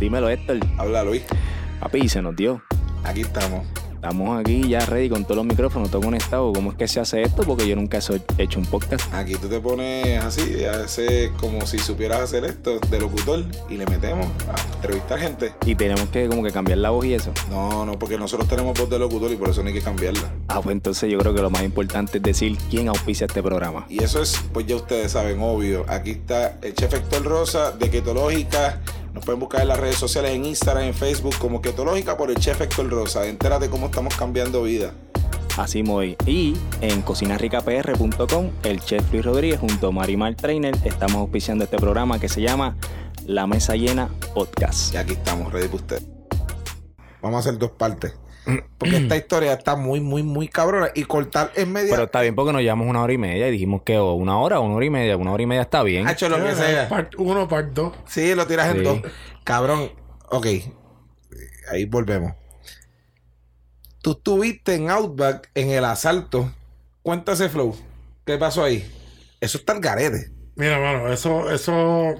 Dímelo, Héctor. Habla Luis. Papi, se nos dio. Aquí estamos. Estamos aquí ya ready con todos los micrófonos, todo conectado. ¿Cómo es que se hace esto? Porque yo nunca he hecho un podcast. Aquí tú te pones así, hace como si supieras hacer esto de locutor y le metemos a entrevistar gente. Y tenemos que como que cambiar la voz y eso. No, no, porque nosotros tenemos voz de locutor y por eso no hay que cambiarla. Ah, pues entonces yo creo que lo más importante es decir quién auspicia este programa. Y eso es, pues ya ustedes saben, obvio. Aquí está el chef Héctor Rosa de Ketológica nos pueden buscar en las redes sociales, en Instagram, en Facebook, como Ketológica por el chef Héctor Rosa. Entérate cómo estamos cambiando vida. Así muy. Y en cocinarricapr.com, el chef Luis Rodríguez junto a Marimar Trainer estamos auspiciando este programa que se llama La Mesa Llena Podcast. Y aquí estamos, ready para usted. Vamos a hacer dos partes. Porque esta historia está muy, muy, muy cabrona. Y cortar en media. Pero está bien porque nos llevamos una hora y media y dijimos que una hora o una hora y media. Una hora y media está bien. Ha hecho lo que sea. Part uno, part dos. Sí, lo tiras en dos. Cabrón. Ok. Ahí volvemos. Tú estuviste en Outback en el asalto. Cuéntase, Flow. ¿Qué pasó ahí? Eso está el garete. Mira, mano, eso, eso.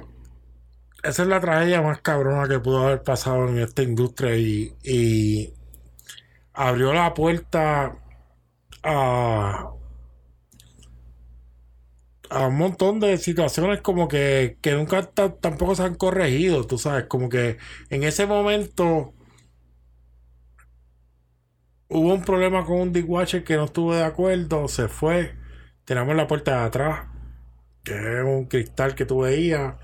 Esa es la tragedia más cabrona que pudo haber pasado en esta industria y, y abrió la puerta a, a un montón de situaciones como que, que nunca tampoco se han corregido, tú sabes, como que en ese momento hubo un problema con un dishwasher que no estuvo de acuerdo, se fue, tenemos la puerta de atrás, que es un cristal que tú veías,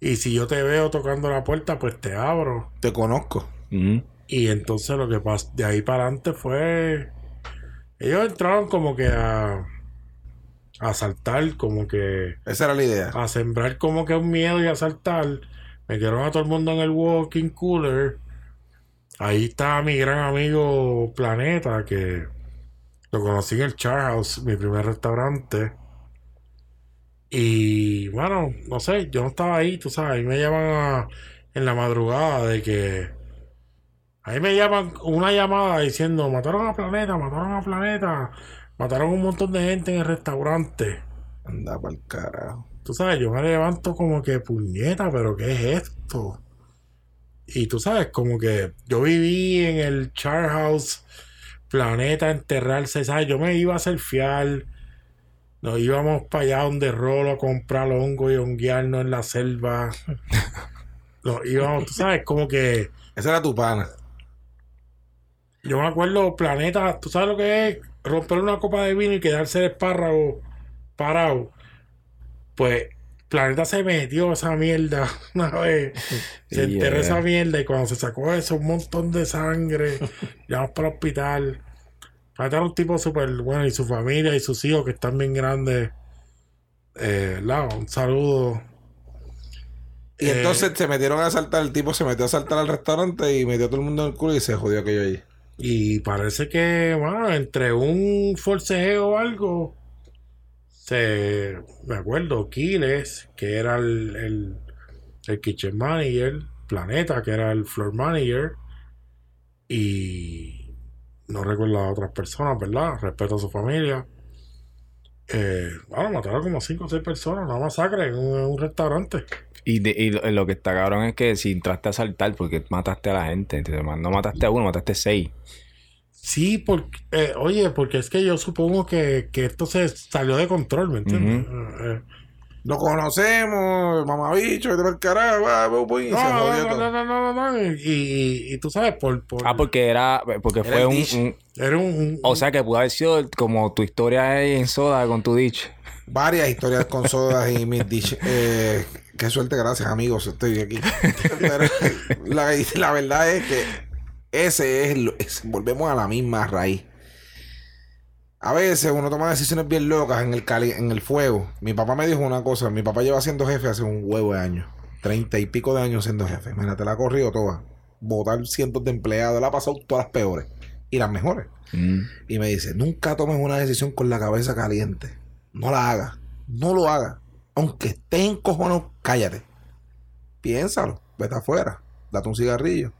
y si yo te veo tocando la puerta, pues te abro. Te conozco. Y entonces lo que pasó de ahí para adelante fue. Ellos entraron como que a. A saltar, como que. Esa era la idea. A sembrar como que un miedo y a saltar. Metieron a todo el mundo en el walking cooler. Ahí está mi gran amigo Planeta, que lo conocí en el Char House, mi primer restaurante. Y bueno, no sé, yo no estaba ahí, tú sabes, ahí me llaman en la madrugada de que Ahí me llaman una llamada diciendo, mataron a Planeta, mataron a Planeta, mataron un montón de gente en el restaurante. Anda el carajo. Tú sabes, yo me levanto como que puñeta, pero ¿qué es esto? Y tú sabes, como que yo viví en el Char House, Planeta, enterrarse, ¿sabes? Yo me iba a fiel. Nos íbamos para allá donde Rolo a comprar hongo y honguearnos en la selva. Nos íbamos, tú sabes, como que. Esa era tu pana. Yo me acuerdo, Planeta, ¿tú sabes lo que es? Romper una copa de vino y quedarse el espárrago parado. Pues Planeta se metió esa mierda una vez. Se enterró esa mierda y cuando se sacó eso, un montón de sangre. Llevamos para el hospital. Planeta era un tipo súper bueno y su familia y sus hijos que están bien grandes. Eh, un saludo. Y eh, entonces se metieron a saltar, el tipo se metió a saltar al restaurante y metió a todo el mundo en el culo y se jodió aquello allí. Y parece que, bueno, entre un forcejeo o algo, se, me acuerdo, Kiles, que era el, el, kitchen manager, Planeta, que era el floor manager, y no recuerdo a otras personas, ¿verdad? Respeto a su familia. Eh, bueno, mataron como 5 o 6 personas, una masacre en un, restaurante. Y, y, lo, que está cabrón es que si entraste a saltar, porque mataste a la gente, no mataste a uno, mataste seis. Sí, porque, eh, oye, porque es que yo supongo que, que, esto se salió de control, ¿me entiendes? Uh Lo conocemos, mamabicho, el carajo, pues, no, no, no, no, no, no, y, y, tú sabes, por, por, Ah, porque era, porque fue un, Era un, O sea, que pudo haber sido como tu historia en soda con tu ditch. Varias historias con sodas y mis ditch. Eh, qué suerte, gracias, amigos, estoy aquí. la, la verdad es que ese es, volvemos a la misma raíz. A veces uno toma decisiones bien locas en el, en el fuego. Mi papá me dijo una cosa. Mi papá lleva siendo jefe hace un huevo de años. Treinta y pico de años siendo jefe. Imagínate, la ha corrido toda. Votar cientos de empleados. La ha pasado todas las peores. Y las mejores. Mm. Y me dice, nunca tomes una decisión con la cabeza caliente. No la hagas. No lo hagas. Aunque estés en cojones, cállate. Piénsalo. Vete afuera. Date un cigarrillo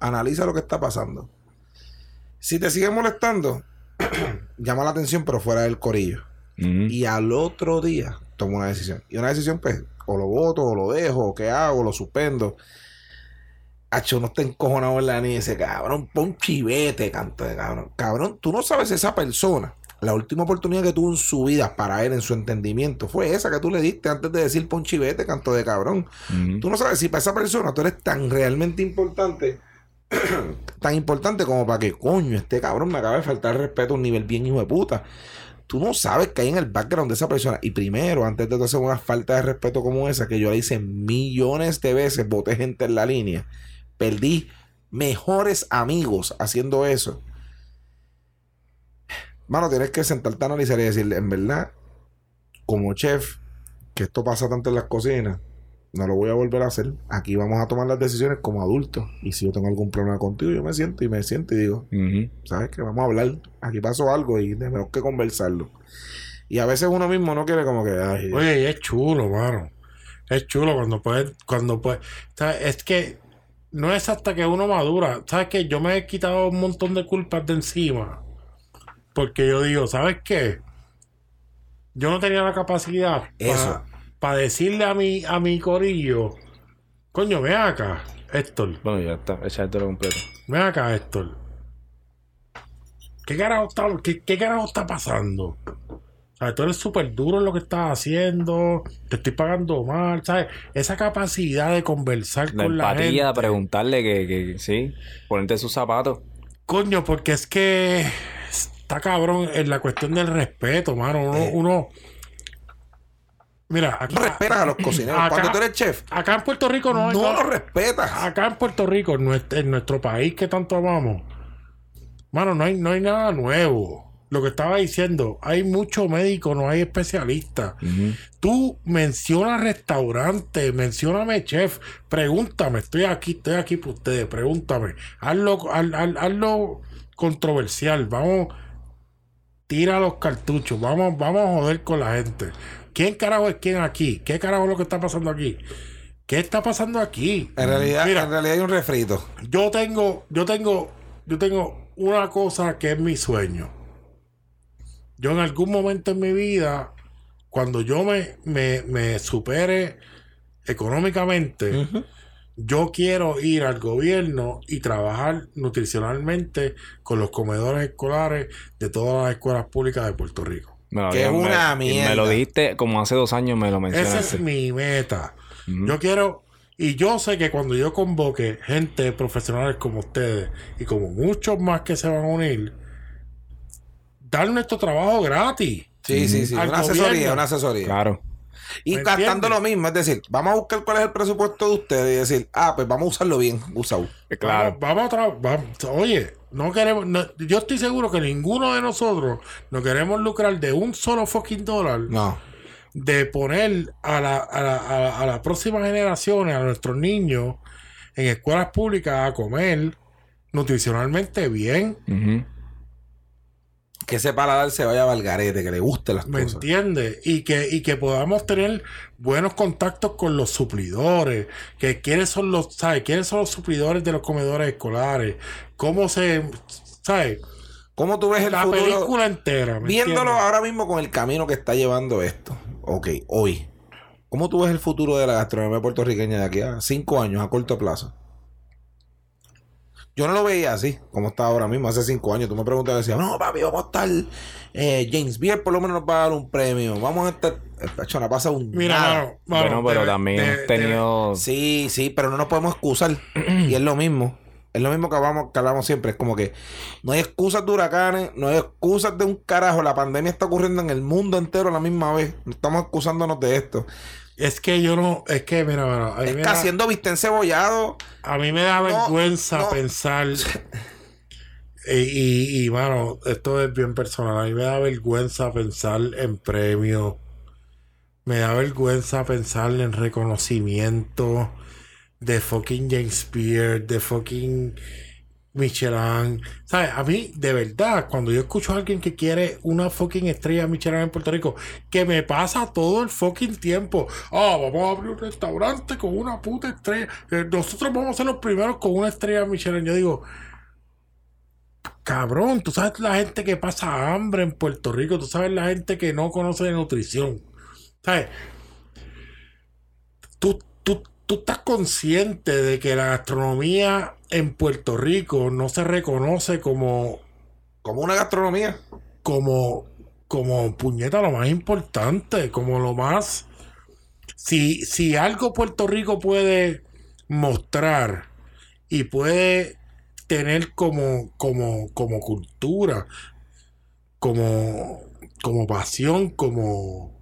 analiza lo que está pasando. Si te sigue molestando, llama la atención, pero fuera del corillo. Y al otro día toma una decisión. Y una decisión, pues, o lo voto, o lo dejo, o qué hago, o lo suspendo. Hacho, uno está encojonado en la niña y dice, cabrón, pon chivete, canto de cabrón. Cabrón, tú no sabes esa persona. La última oportunidad que tuvo en su vida para él, en su entendimiento, fue esa que tú le diste antes de decir pon chivete, canto de cabrón. Tú no sabes si para esa persona tú eres tan realmente importante, tan importante como para que, coño, este cabrón me acaba de faltar respeto a un nivel bien hijo de puta. Tú no sabes que hay en el background de esa persona. Y primero, antes de hacer una falta de respeto como esa, que yo la hice millones de veces, boté gente en la línea, perdí mejores amigos haciendo eso. Mano, tienes que sentarte a analizar y decirle, en verdad, como chef, que esto pasa tanto en las cocinas, no lo voy a volver a hacer. Aquí vamos a tomar las decisiones como adultos. Y si yo tengo algún problema contigo, yo me siento y me siento y digo, Ujú. ¿sabes qué? Vamos a hablar. Aquí pasó algo y tenemos que conversarlo. Y a veces uno mismo no quiere como que, ay, Oye, y es chulo, mano. Es chulo cuando puedes, cuando puedes. ¿Sabes? Es que no es hasta que uno madura. ¿Sabes qué? Yo me he quitado un montón de culpas de encima. Porque yo digo, ¿sabes qué? Yo no tenía la capacidad Eso. para decirle a mi, a mi corillo, coño, ven acá, Héctor. Bueno, ya está, echártelo completo. Ven acá, Héctor. ¿Qué carajo está, qué, qué carajo está pasando? ¿Sabes? Tú eres súper duro en lo que estás haciendo. Te estoy pagando mal, ¿sabes? Esa capacidad de conversar La con la empatía, gente. preguntarle que, que sí, ponerte sus zapatos. Coño, porque es que está cabrón en la cuestión del respeto, mano. Uno, Eh. uno- Mira, aquí, respetas a los cocineros. acá- Cuando tú eres chef, acá en Puerto Rico no, no no- los respetas. acá en Puerto Rico, en nuestro, en nuestro país que tanto amamos, mano, no hay, no hay nada nuevo. Lo que estaba diciendo, hay mucho médico, no hay especialistas. Ujú. Tú menciona restaurante, mencióname chef, pregúntame, estoy aquí, estoy aquí por ustedes, pregúntame. Hazlo, haz- haz- hazlo controversial, vamos, tira los cartuchos, vamos, vamos a joder con la gente. ¿Quién carajo es quién aquí? ¿Qué carajo es lo que está pasando aquí? ¿Qué está pasando aquí? En realidad, Mira. en realidad hay un refrito. Yo tengo, yo tengo, yo tengo una cosa que es mi sueño. Yo en algún momento en mi vida, cuando yo me, me, me supere económicamente, yo quiero ir al gobierno y trabajar nutricionalmente con los comedores escolares de todas las escuelas públicas de Puerto Rico. Lo Que es una me, y mierda. Me lo dijiste como hace dos años, me lo Esa mencionaste. es mi meta. Yo quiero, y yo sé que cuando yo convoque gente profesionales como ustedes y como muchos más que se van a unir, dar nuestro trabajo gratis. Sí, sí, sí. Una asesoría, una asesoría. Claro. Y ¿Me gastando lo mismo, es decir, vamos a buscar cuál es el presupuesto de ustedes y decir, ah, pues vamos a usarlo bien, usado. Claro. Vamos, a vamos- Oye, no queremos. no- yo estoy seguro que ninguno de nosotros no queremos lucrar de un solo fucking dólar No. de poner a la, a la, a la- a las próximas generaciones, a nuestros niños, en escuelas públicas a comer nutricionalmente bien. Ujú. Que ese paladar se vaya a Valgarete, que le gusten las ¿Me cosas. entiendes? Y que, y que podamos tener buenos contactos con los suplidores, que quiénes son los, ¿sabes? ¿Quiénes son los suplidores de los comedores escolares? ¿Cómo se, ¿sabes? ¿Cómo tú ves el La futuro? película entera. ¿me Viéndolo entiendes? ahora mismo con el camino que está llevando esto. Ok, hoy. ¿Cómo tú ves el futuro de la gastronomía puertorriqueña de aquí a cinco años, a corto plazo? Yo no lo veía así, como está ahora mismo, hace cinco años. Tú me preguntas y decías, no, papi, vamos a estar. eh, James Beard por lo menos nos va a dar un premio. Vamos a estar. No pasa un. Mira, nada. bueno, pero debe- también debe- tenido. Sí, sí, pero no nos podemos excusar. y es lo mismo. Es lo mismo que hablamos, que hablamos siempre. Es como que no hay excusas de huracanes, no hay excusas de un carajo. La pandemia está ocurriendo en el mundo entero a la misma vez. No estamos excusándonos de esto. Es que yo no, es que, mira, mira, a mí, Es me que da, haciendo viste cebollado. a mí me da vergüenza no. pensar. Y, y, y, mano, esto es bien personal. A mí me da vergüenza pensar en premios. Me da vergüenza pensar en reconocimiento de fucking James Beard, de fucking Michelin. ¿Sabes? A mí, de verdad, cuando yo escucho a alguien que quiere una fucking estrella Michelin en Puerto Rico, que me pasa todo el fucking tiempo. Ah, vamos a abrir un restaurante con una puta estrella. Eh, Nosotros vamos a ser los primeros con una estrella Michelin. Yo digo, cabrón, tú sabes la gente que pasa hambre en Puerto Rico, tú sabes la gente que no conoce de nutrición. ¿Sabes? Tú, tú, tú estás consciente de que la gastronomía en Puerto Rico no se reconoce como, Como una gastronomía. como, como puñeta lo más importante, como lo más. Si, si algo Puerto Rico puede mostrar y puede tener como, como, como cultura, como, como pasión, como,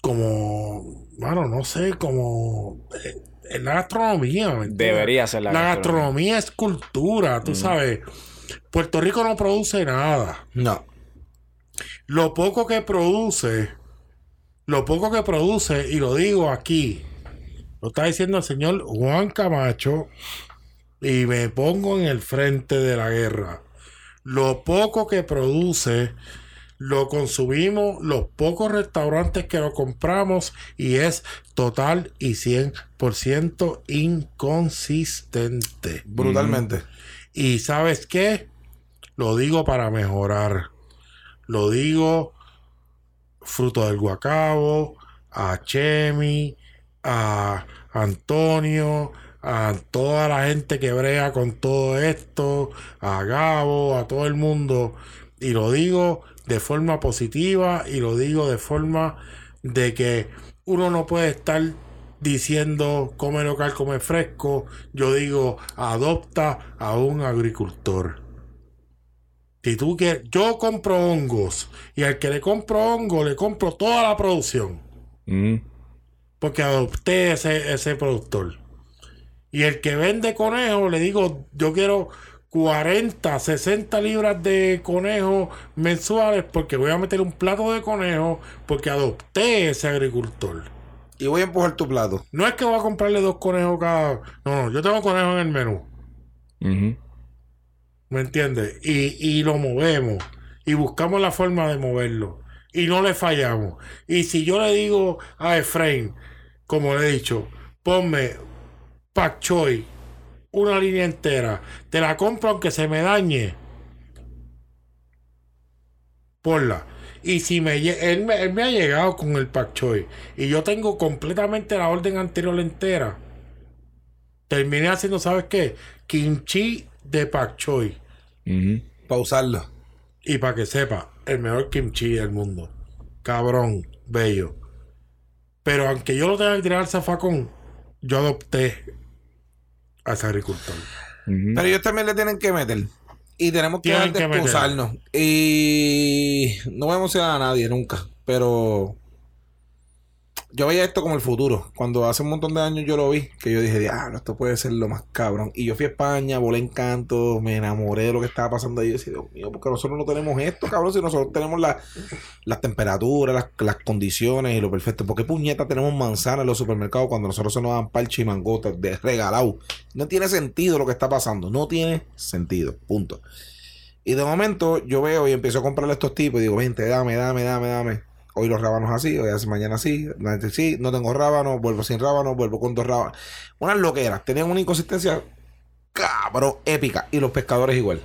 como, bueno, no sé, como eh, es la gastronomía. Debería ser la, La gastronomía. gastronomía es cultura, tú sabes. Puerto Rico no produce nada. No. Lo poco que produce, lo poco que produce, y lo digo aquí, lo está diciendo el señor Juan Camacho, y me pongo en el frente de la guerra. Lo poco que produce, lo consumimos los pocos restaurantes que lo compramos y es total y 100% inconsistente. Brutalmente. Y sabes qué? Lo digo para mejorar. Lo digo fruto del guacabo, a Chemi, a Antonio, a toda la gente que brega con todo esto, a Gabo, a todo el mundo. Y lo digo de forma positiva y lo digo de forma de que uno no puede estar diciendo come local, come fresco. Yo digo adopta a un agricultor. Si tú quieres, yo compro hongos y al que le compro hongo le compro toda la producción Mm. porque adopté ese, ese productor. Y el que vende conejo, le digo, yo quiero 40, 60 libras de conejo mensuales porque voy a meter un plato de conejo porque adopté ese agricultor. Y voy a empujar tu plato. No es que voy a comprarle dos conejos cada... No, no, yo tengo conejos en el menú. ¿Me entiendes? Y, y lo movemos. Y buscamos la forma de moverlo. Y no le fallamos. Y si yo le digo a Efraín, como le he dicho, ponme pak choy, una línea entera, te la compro aunque se me dañe. Ponla. Y si me, él, me, él me ha llegado con el pak choy y yo tengo completamente la orden anterior entera. Terminé haciendo, ¿sabes qué? Kimchi de pak choy. Ujú. Para usarlo. Y para que sepa, el mejor kimchi del mundo. Cabrón, bello. Pero aunque yo lo tenga que tirar al zafacón, yo adopté a ese agricultor. Pero ellos también le tienen que meter. Y tenemos que dejar de que meter. excusarnos. Y no voy a emocionar a nadie nunca. Pero yo veía esto como el futuro. Cuando hace un montón de años yo lo vi, que yo dije, diablo, esto puede ser lo más cabrón. Y yo fui a España, volé en canto, me enamoré de lo que estaba pasando ahí. Y decía, Dios mío, porque nosotros no tenemos esto, cabrón, si nosotros tenemos la- las temperaturas, las, condiciones y lo perfecto. ¿Por qué puñeta tenemos manzanas en los supermercados cuando nosotros se nos dan parche y mangotas de regalado? No tiene sentido lo que está pasando. No tiene sentido. Punto. Y de momento yo veo y empiezo a comprarle a estos tipos y digo, vente, dame, dame, dame, dame. Hoy los rábanos así, hoy hace mañana así, sí, no tengo rábanos, vuelvo sin rábanos, vuelvo con dos rábanos. Unas loqueras, tenían una inconsistencia cabrón, épica. Y los pescadores igual.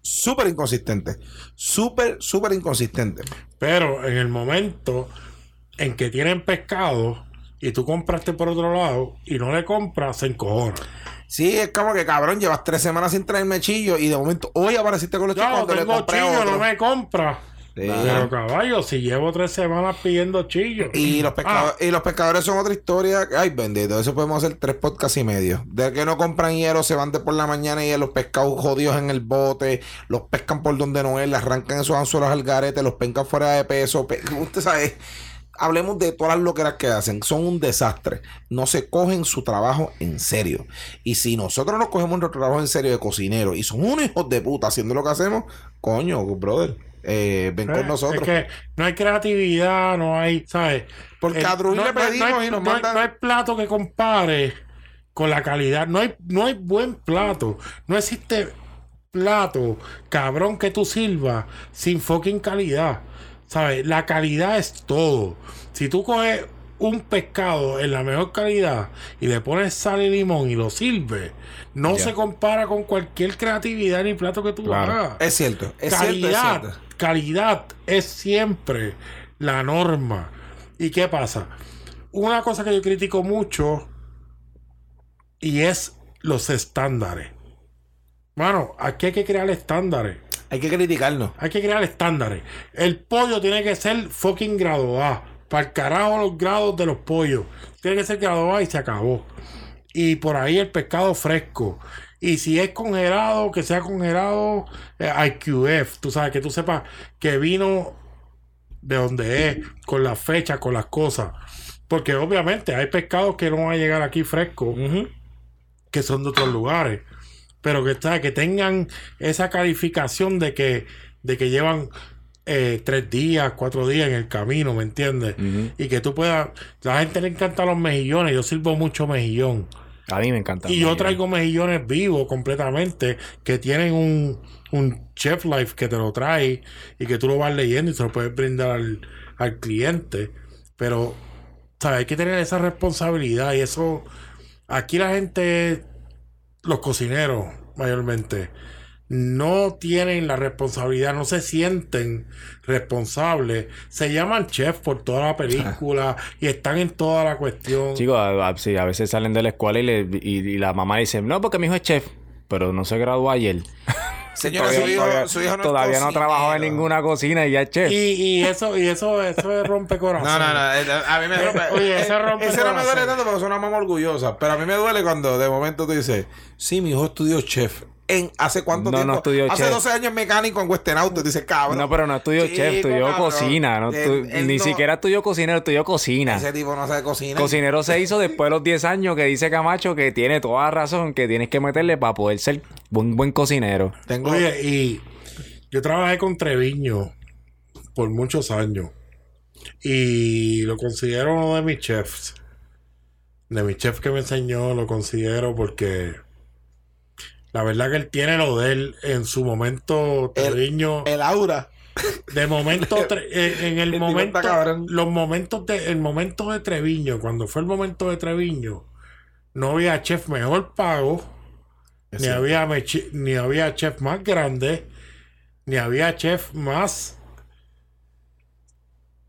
Súper inconsistente. Súper, súper inconsistente. Pero en el momento en que tienen pescado y tú compraste por otro lado y no le compras, se encojona. Sí, es como que cabrón, llevas tres semanas sin traerme chillo y de momento hoy apareciste con los chillos Yo cuando le tengo compré chillo, otro. no me compra. Pero caballo, si llevo tres semanas pidiendo chillo. Y los, pescado- Ah, y los pescadores son otra historia. Ay, bendito. Eso podemos hacer tres podcasts y medio. De que no compran hielo, se van de por la mañana y los pescados jodidos en el bote. Los pescan por donde no es, le arrancan esos anzuelos al garete, los pescan fuera de peso. pe- Usted sabe. Hablemos de todas las loqueras que hacen. Son un desastre. No se cogen su trabajo en serio. Y si nosotros nos cogemos nuestro trabajo en serio de cocinero y son unos hijos de puta haciendo lo que hacemos, coño, brother, eh, ven eh, con nosotros. Es que no hay creatividad, no hay, ¿sabes? Porque El- a Druid no- le pedimos no hay- y nos no hay- mandan. no hay plato que compare con la calidad. No hay, no hay buen plato. No existe plato, cabrón, que tú sirvas sin fucking calidad. ¿Sabes? La calidad es todo. Si tú coges un pescado en la mejor calidad y le pones sal y limón y lo sirves, no se compara con cualquier creatividad ni plato que tú Claro. hagas Es cierto, es calidad, cierto, es cierto. Calidad es siempre la norma. ¿Y qué pasa? Una cosa que yo critico mucho y es los estándares. Bueno, aquí hay que crear estándares. Hay que criticarnos. Hay que crear estándares. El pollo tiene que ser fucking grado A. Para el carajo los grados de los pollos. Tiene que ser grado A y se acabó. Y por ahí el pescado fresco. Y si es congelado, que sea congelado eh, IQF. Tú sabes, que tú sepas que vino de donde es, con la fecha, con las cosas. Porque obviamente hay pescados que no van a llegar aquí frescos, que son de otros lugares. Pero que, ¿sabes? que tengan esa calificación de que, de que llevan eh, tres días, cuatro días en el camino, ¿me entiendes? Y que tú puedas... La gente le encanta los mejillones, yo sirvo mucho mejillón. A mí me encanta. Y yo traigo mejillones vivos completamente que tienen un, un chef life que te lo trae y que tú lo vas leyendo y se lo puedes brindar al, al cliente. Pero, ¿sabes? Hay que tener esa responsabilidad y eso. Aquí la gente, los cocineros mayormente, no tienen la responsabilidad, no se sienten responsables. Se llaman chef por toda la película y están en toda la cuestión. Chicos, a, a- sí, a veces salen de la escuela y, le- y- y la mamá dice, no, porque mi hijo es chef, pero no se graduó ayer. Señora, todavía su hijo, todavía- su hijo no todavía no trabajó en ninguna cocina y ya es chef. Y, y eso, y eso, eso es rompecorazón. No, no, no. eh, A mí me rompe. Oye, ese eh, rompe ese no me corazón. duele tanto porque es una mamá orgullosa. Pero a mí me duele cuando de momento tú dices, sí, mi hijo estudió chef. ¿En hace cuánto No, tiempo? no estudió hace chef. 12 años mecánico en Western Auto. Dice, cabrón. No, pero no estudió Chico, chef, estudió cabrón. cocina. No, Él- Estu- él ni no- siquiera estudió cocinero, estudió cocina. Ese tipo no sabe cocinar. Cocinero se hizo después de los 10 años que dice Camacho que tiene toda la razón que tienes que meterle para poder ser buen, buen cocinero. Tengo. Oye, y yo trabajé con Treviño por muchos años. Y lo considero uno de mis chefs. De mis chefs que me enseñó, lo considero porque la verdad que él tiene lo de él en su momento El- Treviño. el aura. de momento, tre- en, en el, El momento, los momentos de, el momento de Treviño, cuando fue el momento de Treviño, no había chef mejor pago, ni había, ni había chef más grande, ni había chef más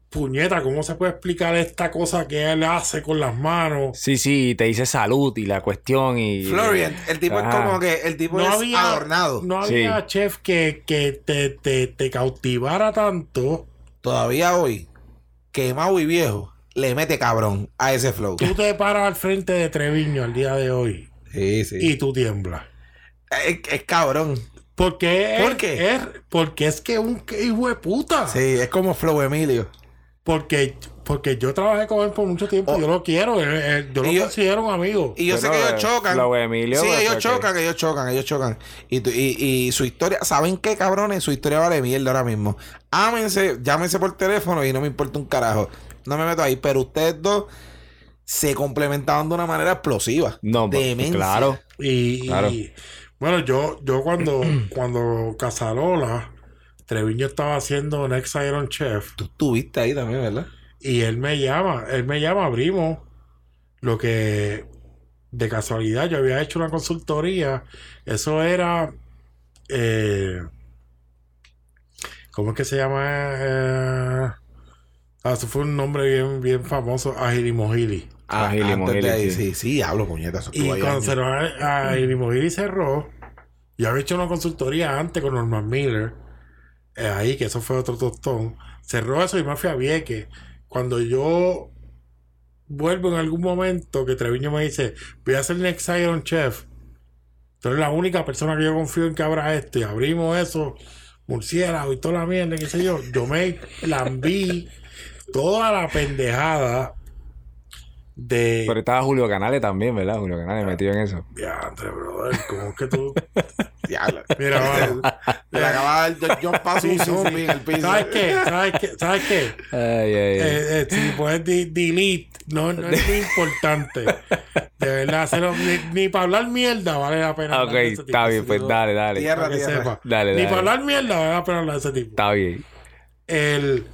puñeta, ¿cómo se puede explicar esta cosa que él hace con las manos? Sí, sí, te dice salud y la cuestión y... Florian. El tipo es como que. El tipo No es había, adornado. no Sí. había chef que, que te, te, te cautivara tanto. Todavía hoy, quemado y viejo, le mete cabrón a ese flow. Tú te paras al frente de Treviño al día de hoy Sí, sí. y tú tiemblas. Es, es cabrón. Porque ¿Por es, qué? es- porque es que un hijo de puta. Sí, es como Flow Emilio. Porque, porque yo trabajé con él por mucho tiempo. Oh. Yo lo quiero. él- él- yo lo Y yo- considero un amigo. Y yo sé que ellos eh, chocan. Flow Emilio, sí, pues, ellos porque- chocan, ellos chocan, ellos chocan. Y, tu- y, y su historia, ¿saben qué, cabrones? Su historia vale mierda ahora mismo. Ámense, llámense por teléfono y no me importa un carajo. No me meto ahí, pero ustedes dos se complementaban de una manera explosiva. No, pues, Demencia. claro. Y, y- Claro. bueno, yo, yo cuando, cuando Casarola, Treviño estaba haciendo Next Iron Chef. Tú estuviste ahí también, ¿verdad? Y él me llama, él me llama, abrimos. Lo que de casualidad yo había hecho una consultoría. Eso era. eh, ¿Cómo es que se llama? Eh, ah, eso fue un nombre bien, bien famoso, Ajirimojili. Ah, Gili antes de Mogili, ahí, sí. sí, sí, hablo, puñeta. eso Y cuando años. cerró a Ajirimojili cerró, yo había hecho una consultoría antes con Norman Miller. Eh, ahí, que eso fue otro tostón. Cerró eso y me fui a Vieques. Cuando yo vuelvo en algún momento que Treviño me dice, voy a hacer Next Iron Chef. Tú eres la única persona que yo confío en que abra esto. Y abrimos eso, murciélago y toda la mierda, qué sé yo. Yo me lambí toda la pendejada de... Pero estaba Julio Canales también, ¿verdad? Julio Canales metido en eso. Diantre, brother, ¿cómo es que tú...? Diablo. Mira. Le acababa de dar John Paso Sí, un sí, zombie sí. en el piso. ¿Sabes qué? ¿Sabes qué? ¿Sabes qué? Ay. Eh, eh, si puedes delete, no, no es muy importante. De verdad, hacerlo, ni, ni para hablar mierda vale la pena. Hablar ok, de ese tipo, está bien, pues tipo, dale, dale. Tierra, tierra. sepa. Dale, Ni dale. para hablar mierda vale la pena hablar de ese tipo. Está bien. El,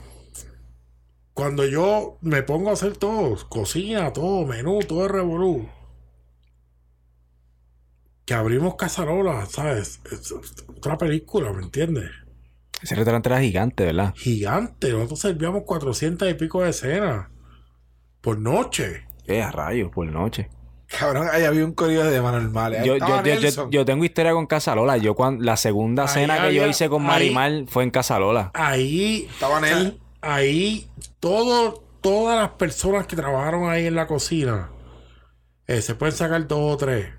cuando yo me pongo a hacer todo, cocina, todo, menú, todo el revolú, que abrimos Casarola, ¿sabes? Es otra película, ¿me entiendes? Ese restaurante era gigante, ¿verdad? Gigante, nosotros servíamos 400 y pico de escenas por noche. Eh, a rayos, por noche. Cabrón, ahí había un corrido de manos normales. Ahí Yo, yo, yo, yo, tengo historia con Casalola. Yo cuando la segunda Ahí cena que yo hice con ahí- Marimar fue en Casalola. Ahí. Estaba o sea, Nel. Ahí, todo, todas las personas que trabajaron ahí en la cocina, eh, se pueden sacar dos o tres,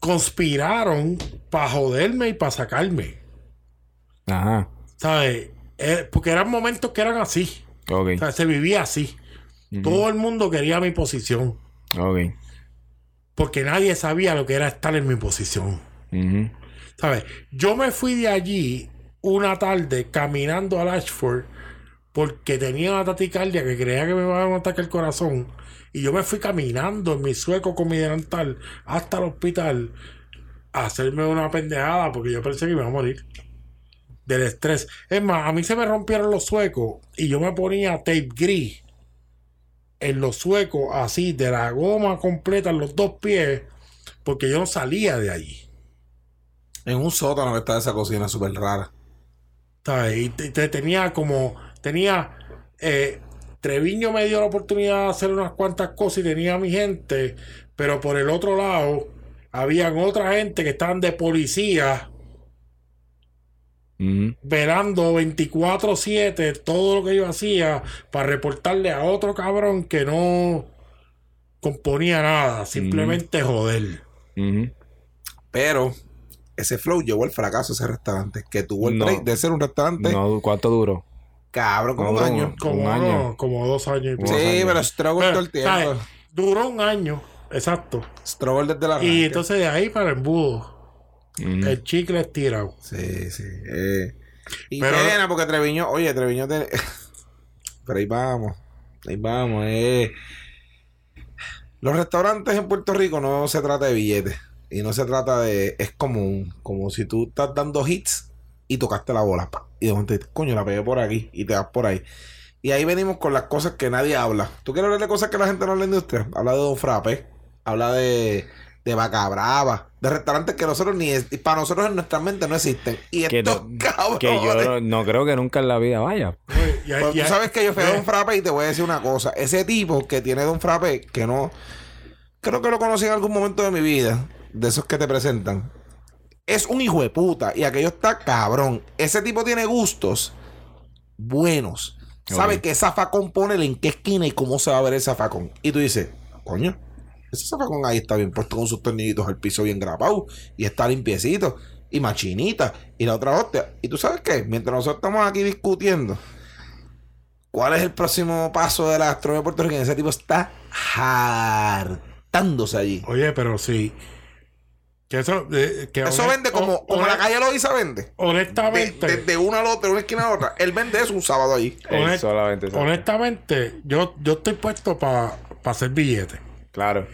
conspiraron para joderme y para sacarme. Ajá. ¿Sabes? Eh, porque eran momentos que eran así. O sea, se vivía así. Todo el mundo quería mi posición. Ok. Porque nadie sabía lo que era estar en mi posición. ¿Sabes? Yo me fui de allí una tarde caminando al Ashford porque tenía una taticardia que creía que me iba a dar un ataque al corazón. Y yo me fui caminando en mi sueco con mi delantal hasta el hospital a hacerme una pendejada porque yo pensé que me iba a morir. Del estrés. Es más, a mí se me rompieron los suecos y yo me ponía tape gris en los suecos así, de la goma completa en los dos pies, porque yo no salía de allí. En un sótano que está esa cocina súper rara. ¿Sabes? Y te- te- tenía como, tenía, eh, Treviño me dio la oportunidad de hacer unas cuantas cosas y tenía a mi gente, pero por el otro lado, habían otra gente que estaban de policía, Ujú. velando 24-7 todo lo que yo hacía para reportarle a otro cabrón que no componía nada, simplemente joder. Ujú. Pero ese flow llevó al fracaso ese restaurante. Que tuvo el No. break de ser un restaurante No, ¿Cuánto duró? cabrón como No, un año. Como, Un año. no, como dos años y. Sí, años. pero struggle Pero, todo el tiempo. ¿sabes? Duró un año, exacto. Struggle desde la Y entonces de ahí para el embudo. El chicle estirado. Sí, sí. eh. Y Pero- pena porque Treviño, oye, Treviño tiene... Pero ahí vamos. Ahí vamos. Eh. Los restaurantes en Puerto Rico no se trata de billetes. Y no se trata de... Es como, un- como si tú estás dando hits y tocaste la bola. pa, Y de momento dices, coño, la pegué por aquí y te vas por ahí. Y ahí venimos con las cosas que nadie habla. ¿Tú quieres hablar de cosas que la gente no habla en la industria? Habla de Don Frappe. Habla de, de Vaca Brava. De restaurantes que nosotros ni... es- y para nosotros en nuestra mente no existen. Y Que estos no- cabrones... Que yo no, no creo que nunca en la vida vaya. Oye, y- Pero y- tú sabes que yo fui a eh, Don Frappe y te voy a decir una cosa. Ese tipo que tiene Don Frappe, que no... Creo que lo conocí en algún momento de mi vida. De esos que te presentan. Es un hijo de puta. Y aquello está cabrón. Ese tipo tiene gustos buenos. Sabe Ok. qué zafacón poner en qué esquina y cómo se va a ver el zafacón. Y tú dices, coño, ese zafacón ahí está bien puesto con sus tornillitos al piso bien grapado. Y está limpiecito. Y machinita. Y la otra hostia. Y tú sabes qué? Mientras nosotros estamos aquí discutiendo. ¿Cuál es el próximo paso de la gastronomía puertorriqueña? Ese tipo está hartándose allí. Oye, pero sí. Que eso, eh, que Eso honest- vende como, hon- como la calle Loiza vende. De, Honestamente, de- de una a la otra, de una esquina a la otra. Él vende eso un sábado honest- solamente sabe. honestamente, yo, yo estoy puesto para hacer billetes. Claro.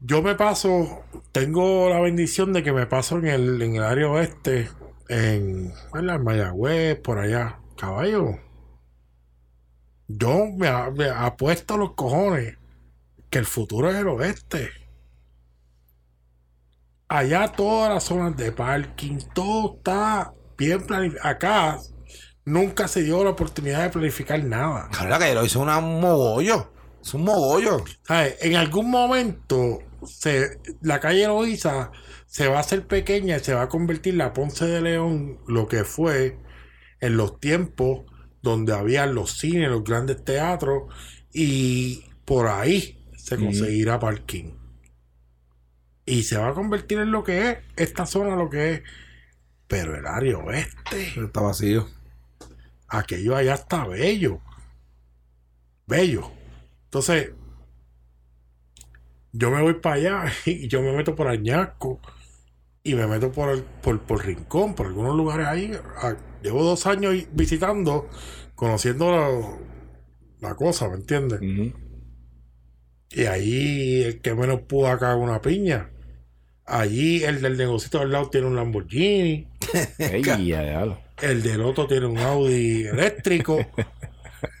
Yo me paso, tengo la bendición de que me paso en el, en el área oeste, en, en Mayagüez, por allá. Caballo. Yo me, me apuesto a los cojones que el futuro es el oeste. Allá todas las zonas de parking, todo está bien planificado. Acá nunca se dio la oportunidad de planificar nada. Claro, la calle Loiza es una mogollo. Es un mogollo. ¿Sabes? En algún momento se, la calle Loíza se va a hacer pequeña y se va a convertir la Ponce de León, lo que fue en los tiempos donde había los cines, los grandes teatros, y por ahí se conseguirá parking. Y se va a convertir en lo que es, esta zona lo que es. Pero el área oeste, Está vacío. aquello allá está bello. Bello. Entonces, yo me voy para allá y yo me meto por Añasco y me meto por, el, por, por Rincón, por algunos lugares ahí. Ah, Llevo dos años visitando, conociendo la, la cosa, ¿me entiendes? Y ahí el que menos pudo acá una piña. Allí el del negocito al lado tiene un Lamborghini. El del otro tiene un Audi eléctrico.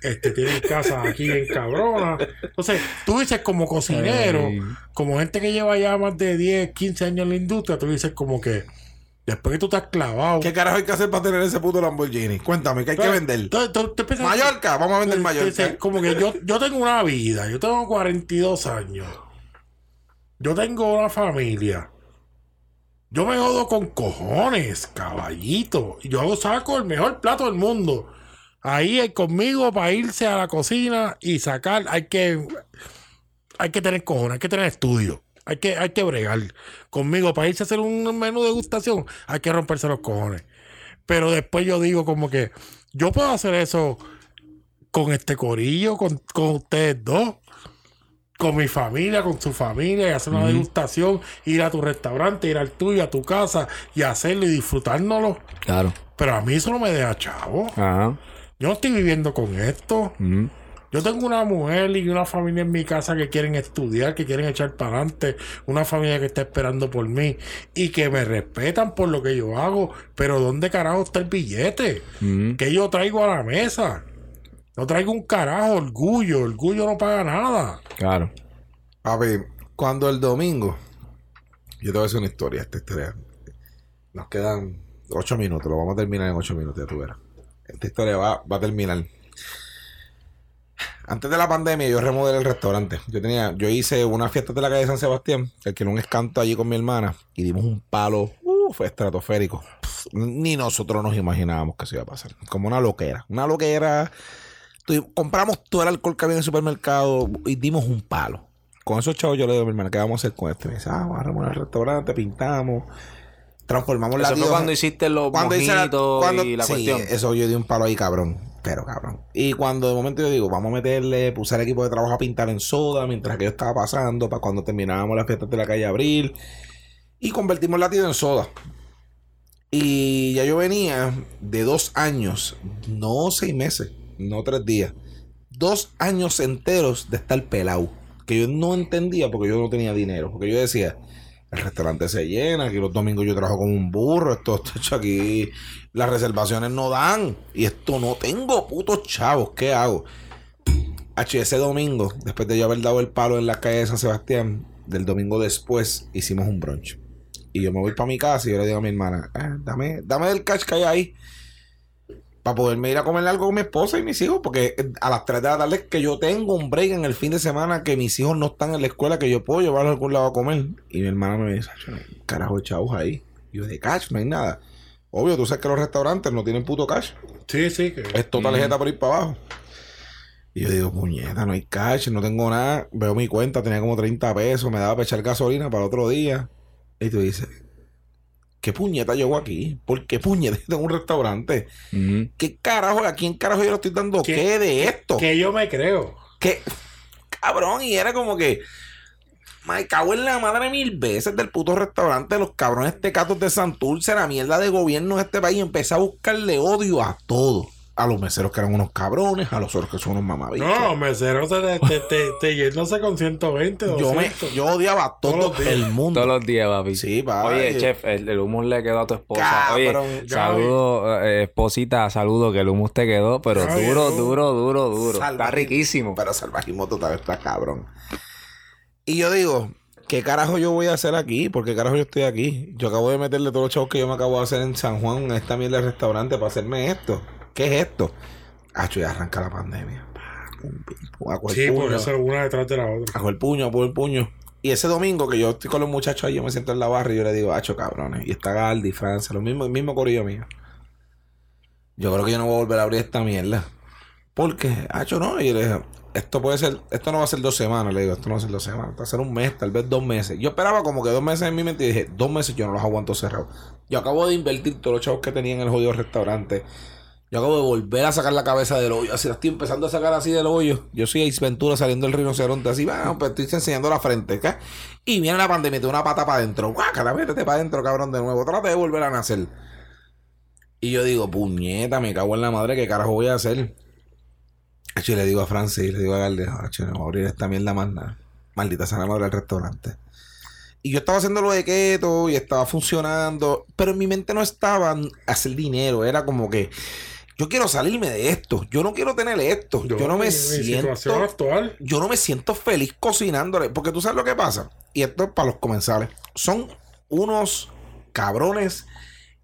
Este tiene casa aquí en cabrona. Entonces, tú dices como cocinero, como gente que lleva ya más de 10, 15 años en la industria, tú dices como que, Después que tú has clavado. ¿Qué carajo hay que hacer para tener ese puto Lamborghini? Cuéntame, ¿qué hay que vender? tú- tú- tú empiezas- Mallorca, vamos a vender Mallorca. sí, Como que yo, yo tengo una vida, yo tengo 42 años. Yo tengo una familia. Yo me jodo con cojones, caballito. Yo saco el mejor plato del mundo. Ahí hay conmigo para irse a la cocina y sacar. Hay que. Hay que tener cojones, hay que tener estudio. Hay que, hay que bregar conmigo para irse a hacer un menú de degustación. Hay que romperse los cojones. Pero después yo digo como que yo puedo hacer eso con este corillo, con, con ustedes dos, con mi familia, con su familia, y hacer una degustación, ir a tu restaurante, ir al tuyo, a tu casa y hacerlo y disfrutárnoslo. Claro. Pero a mí eso no me deja chavo. Ajá. Yo no estoy viviendo con esto. Yo tengo una mujer y una familia en mi casa que quieren estudiar, que quieren echar para adelante, una familia que está esperando por mí y que me respetan por lo que yo hago, pero ¿dónde carajo está el billete? Que yo traigo a la mesa? No traigo un carajo, orgullo, orgullo no paga nada. Claro. Papi, cuando el domingo. Yo te voy a hacer una historia, esta historia. Nos quedan ocho minutos, lo vamos a terminar en ocho minutos, ya tú verás. Esta historia va, va a terminar. Antes de la pandemia, yo remodelé el restaurante. Yo tenía, yo hice una fiesta de la calle San Sebastián, alquilé un escanto allí con mi hermana y dimos un palo, uh, fue estratosférico. Pff, Ni nosotros nos imaginábamos que eso iba a pasar. Como una loquera. Una loquera. Compramos todo el alcohol que había en el supermercado y dimos un palo. Con esos chavos yo le digo a mi hermana, ¿qué vamos a hacer con esto? Y me dice, ah, vamos a remodelar el restaurante, pintamos, transformamos la Eso fue cuando hiciste los hice la- cuando- y la sí, cuestión. Eso yo di un palo ahí, cabrón. Pero cabrón. Y cuando de momento yo digo, vamos a meterle, puse al equipo de trabajo a pintar en soda mientras que yo estaba pasando, para cuando terminábamos las fiestas de la calle Abril. Y convertimos el latido en soda. Y ya yo venía de dos años, no seis meses, no tres días, dos años enteros de estar pelado. Que yo no entendía porque yo no tenía dinero. Porque yo decía, el restaurante se llena, aquí los domingos yo trabajo como un burro, esto, esto, esto, aquí las reservaciones no dan. Y esto no tengo putos chavos, ¿qué hago? H, ese domingo, después de yo haber dado el palo en la calle de San Sebastián, del domingo después hicimos un brunch. Y yo me voy para mi casa y yo le digo a mi hermana, "Ah, dame, dame el cash que hay ahí. Para poderme ir a comer algo con mi esposa y mis hijos. Porque a las 3 de la tarde es que yo tengo un break en el fin de semana que mis hijos no están en la escuela, que yo puedo llevarlos a algún lado a comer. Y mi hermana me dice, "Acho, no hay un carajo de chavos ahí. Y yo de cash, no hay nada. Obvio, tú sabes que los restaurantes no tienen puto cash. Sí, sí, que Es toda tarjeta por ir para abajo. Y yo digo, puñeta, no hay cash, no tengo nada. Veo mi cuenta, tenía como 30 pesos, me daba para echar gasolina para el otro día. Y tú dices, ¿qué puñeta yo hago aquí? ¿Por qué puñeta tengo un restaurante? ¿Qué carajo? ¿A quién carajo yo le estoy dando ¿Qué? qué, de esto? que yo me creo. ¿Qué? Cabrón, y era como que. Me cago en la madre mil veces del puto restaurante, los cabrones tecatos de Santurce, la mierda de gobierno de este país. Empecé a buscarle odio a todo. A los meseros que eran unos cabrones, a los otros que son unos mamabichos. No, mesero te, te, te, te yéndose con 120, yo, me, 200. yo odiaba a todo Todos los días. el mundo. Todos los días, papi. Sí, papi. Oye, chef, el, el humus le quedó a tu esposa. Cabrón, Oye, saludo, eh, esposita, saludo, que el humus te quedó, pero duro, no. duro, duro, duro. Está Salvajismo. riquísimo. Pero salvajismo total está cabrón. Y yo digo, ¿qué carajo yo voy a hacer aquí? ¿Por qué carajo yo estoy aquí? Yo acabo de meterle todos los chavos que yo me acabo de hacer en San Juan, en esta mierda de restaurante, para hacerme esto. ¿Qué es esto? Ah, ya arranca la pandemia. A coger Sí, puño, eso una detrás de la otra. a coger puño, a coger puño. Y ese domingo que yo estoy con los muchachos ahí, yo me siento en la barra y yo le digo, hacho cabrones. Y está Galdi, Francia, lo mismo, el mismo corillo mío. Yo creo que yo no voy a volver a abrir esta mierda. Porque, hacho, no. Y yo le dije, esto puede ser, esto no va a ser dos semanas, le digo, esto no va a ser dos semanas, va a ser un mes, tal vez dos meses. Yo esperaba como que dos meses en mi mente y dije, dos meses yo no los aguanto cerrados. Yo acabo de invertir todos los chavos que tenía en el jodido restaurante. Yo acabo de volver a sacar la cabeza del hoyo. Así la estoy empezando a sacar así del hoyo. Yo soy Ace Ventura saliendo del rinoceronte. Así, va, pues estoy enseñando la frente. ¿qué? Y viene la pandemia, te una pata para adentro. Guácala, métete para adentro, cabrón, de nuevo. Trata de volver a nacer. Y yo digo, puñeta, me cago en la madre, ¿qué carajo voy a hacer? Hacho, Y le digo a Francis, le digo a hacho, no voy a abrir esta mierda más nada. Maldita sea la madre del restaurante. Y yo estaba haciendo lo de keto y estaba funcionando, pero en mi mente no estaba hacer dinero, era como que yo quiero salirme de esto, yo no quiero tener esto, yo, no me mi- mi siento situación actual. yo no me siento feliz cocinándole. Porque tú sabes lo que pasa. Y esto es para los comensales. Son unos cabrones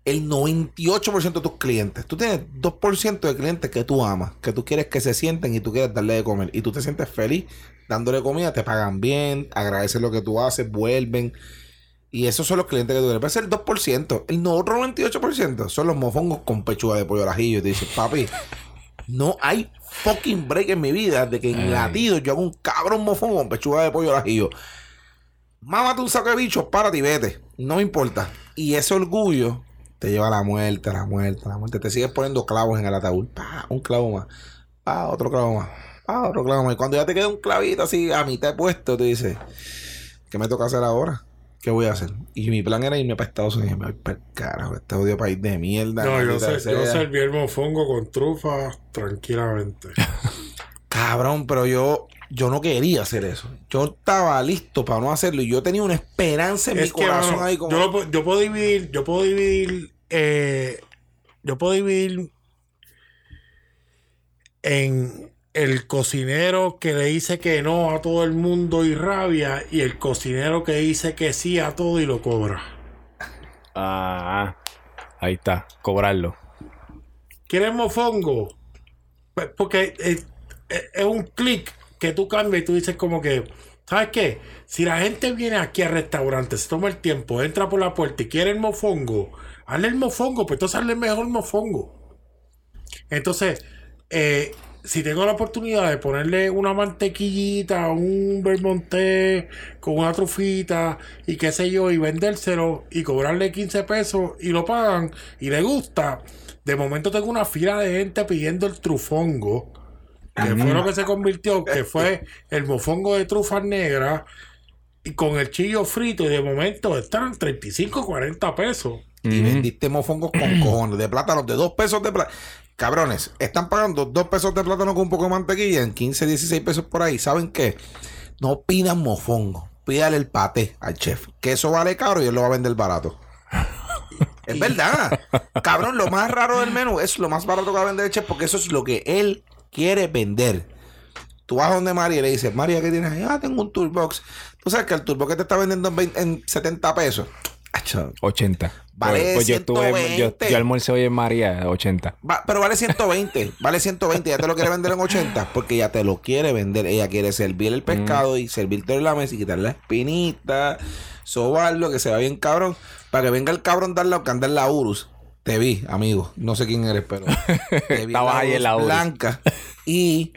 el 98% de tus clientes. Tú tienes 2% de clientes que tú amas, que tú quieres que se sienten y tú quieres darle de comer. Y tú te sientes feliz dándole comida, te pagan bien, agradecen lo que tú haces, vuelven. Y esos son los clientes que tú quieres. Puede ser el 2%. El otro 98% son los mofongos con pechuga de pollo al ajillo. Y te dicen, papi, no hay fucking break en mi vida de que en Ay. latido yo hago un cabrón mofongo con pechuga de pollo al ajillo. Mámate un saco de bichos, párate y vete. No me importa. Y ese orgullo te lleva a la muerte, a la muerte, a la muerte. Te sigues poniendo clavos en el ataúd. Pa, un clavo más. Pa, otro clavo más. Pa, otro clavo más. Y cuando ya te queda un clavito así a mitad puesto, te dices, ¿qué me toca hacer ahora? ¿Qué voy a hacer? Y mi plan era irme para Estados Unidos. Y me voy para el carajo, este odio país de mierda. No, yo, sé, yo serví el mofongo con trufa tranquilamente. Cabrón, pero yo, yo no quería hacer eso. Yo estaba listo para no hacerlo. Y yo tenía una esperanza en mi que corazón ahí como. yo, lo yo puedo dividir, yo puedo dividir, eh, yo puedo dividir en el cocinero que le dice que no a todo el mundo y rabia y el cocinero que dice que sí a todo y lo cobra. Ah, ahí está, cobrarlo. ¿Quieres mofongo? Porque es, es- es un clic que tú cambias y tú dices como que, ¿sabes qué? Si la gente viene aquí al restaurante, se toma el tiempo, entra por la puerta y quiere el mofongo, hazle el mofongo, pues entonces hazle el mejor mofongo. Entonces, eh, si tengo la oportunidad de ponerle una mantequillita, un vermonté con una trufita y qué sé yo, y vendérselo y cobrarle 15 pesos y lo pagan y le gusta, de momento tengo una fila de gente pidiendo el trufongo, que fue lo que se convirtió, que fue el mofongo de trufas negras y con el chillo frito y de momento están 35, 40 pesos. Y vendiste mofongos con cojones de plátanos de dos pesos de plátano. Cabrones, están pagando dos pesos de plátano con un poco de mantequilla en 15, 16 pesos por ahí. ¿Saben qué? No pidan mofongo. Pídale el paté al chef. Que eso vale caro y él lo va a vender barato. es verdad. Cabrón, lo más raro del menú es lo más barato que va a vender el chef porque eso es lo que él quiere vender. Tú vas a donde María y le dices, María, ¿qué tienes ahí? Ah, tengo un Toolbox. Tú sabes que el Toolbox te está vendiendo en, 20 en 70 pesos. Acho, 80. Vale Pues- pues yo, estuve, yo, 120. yo almorcé hoy en María, 80. Va- pero vale 120, vale 120, ya te lo quiere vender en 80, porque ya te lo quiere vender. Ella quiere servir el pescado y servirte en la mesa y quitarle la espinita, sobarlo, que se va bien cabrón, para que venga el cabrón darle o en la Urus. Te vi, amigo, no sé quién eres, pero te vi Estabas ahí en la Urus. blanca y